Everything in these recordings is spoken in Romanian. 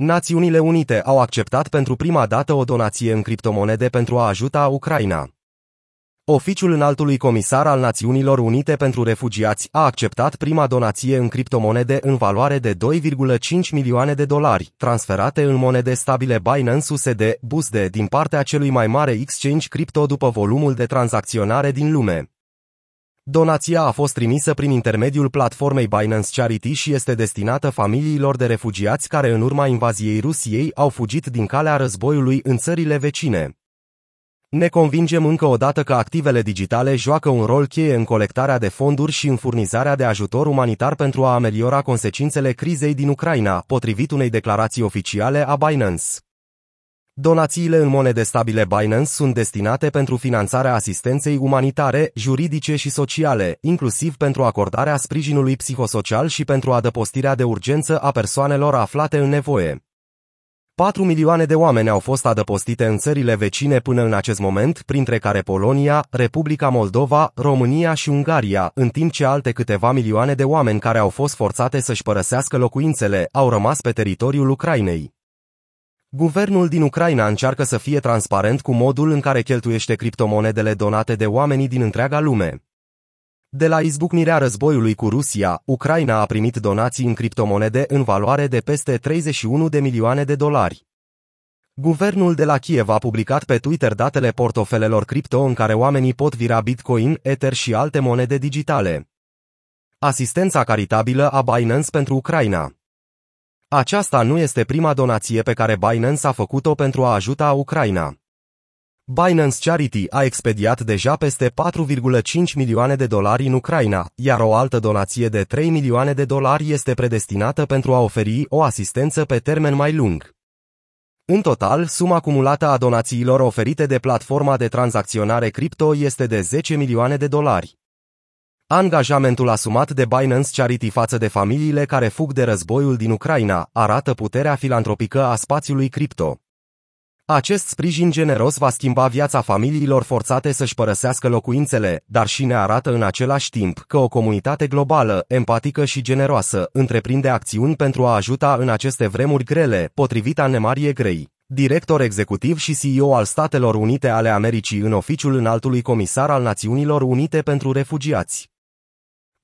Națiunile Unite au acceptat pentru prima dată o donație în criptomonede pentru a ajuta Ucraina. Oficiul înaltului comisar al Națiunilor Unite pentru Refugiați a acceptat prima donație în criptomonede în valoare de 2,5 milioane de dolari, transferate în monede stabile Binance USD BUSD din partea celui mai mare exchange cripto după volumul de tranzacționare din lume. Donația a fost trimisă prin intermediul platformei Binance Charity și este destinată familiilor de refugiați care în urma invaziei Rusiei au fugit din calea războiului în țările vecine. Ne convingem încă o dată că activele digitale joacă un rol cheie în colectarea de fonduri și în furnizarea de ajutor umanitar pentru a ameliora consecințele crizei din Ucraina, potrivit unei declarații oficiale a Binance. Donațiile în monede stabile Binance sunt destinate pentru finanțarea asistenței umanitare, juridice și sociale, inclusiv pentru acordarea sprijinului psihosocial și pentru adăpostirea de urgență a persoanelor aflate în nevoie. 4 milioane de oameni au fost adăpostite în țările vecine până în acest moment, printre care Polonia, Republica Moldova, România și Ungaria, în timp ce alte câteva milioane de oameni care au fost forțate să-și părăsească locuințele au rămas pe teritoriul Ucrainei. Guvernul din Ucraina încearcă să fie transparent cu modul în care cheltuiește criptomonedele donate de oamenii din întreaga lume. De la izbucnirea războiului cu Rusia, Ucraina a primit donații în criptomonede în valoare de peste 31 de milioane de dolari. Guvernul de la Kiev a publicat pe Twitter datele portofelelor cripto în care oamenii pot vira Bitcoin, Ether și alte monede digitale. Asistența caritabilă a Binance pentru Ucraina Aceasta nu este prima donație pe care Binance a făcut-o pentru a ajuta Ucraina. Binance Charity a expediat deja peste 4,5 milioane de dolari în Ucraina, iar o altă donație de 3 milioane de dolari este predestinată pentru a oferi o asistență pe termen mai lung. În total, suma acumulată a donațiilor oferite de platforma de tranzacționare cripto este de 10 milioane de dolari. Angajamentul asumat de Binance Charity față de familiile care fug de războiul din Ucraina arată puterea filantropică a spațiului cripto. Acest sprijin generos va schimba viața familiilor forțate să-și părăsească locuințele, dar și ne arată în același timp că o comunitate globală, empatică și generoasă, întreprinde acțiuni pentru a ajuta în aceste vremuri grele, potrivit Anne-Marie Grey, director executiv și CEO al Statelor Unite ale Americii în oficiul înaltului comisar al Națiunilor Unite pentru Refugiați.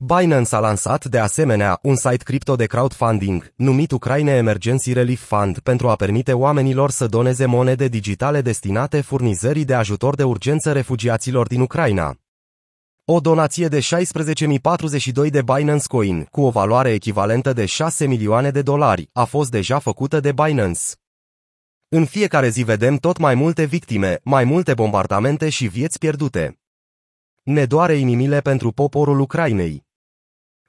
Binance a lansat, de asemenea, un site cripto de crowdfunding, numit Ukraine Emergency Relief Fund, pentru a permite oamenilor să doneze monede digitale destinate furnizării de ajutor de urgență refugiaților din Ucraina. O donație de 16.042 de Binance Coin, cu o valoare echivalentă de 6 milioane de dolari, a fost deja făcută de Binance. În fiecare zi vedem tot mai multe victime, mai multe bombardamente și vieți pierdute. Ne doare inimile pentru poporul Ucrainei.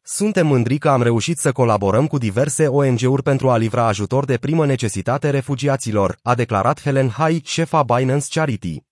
Suntem mândri că am reușit să colaborăm cu diverse ONG-uri pentru a livra ajutor de primă necesitate refugiaților, a declarat Helen Hai, șefa Binance Charity.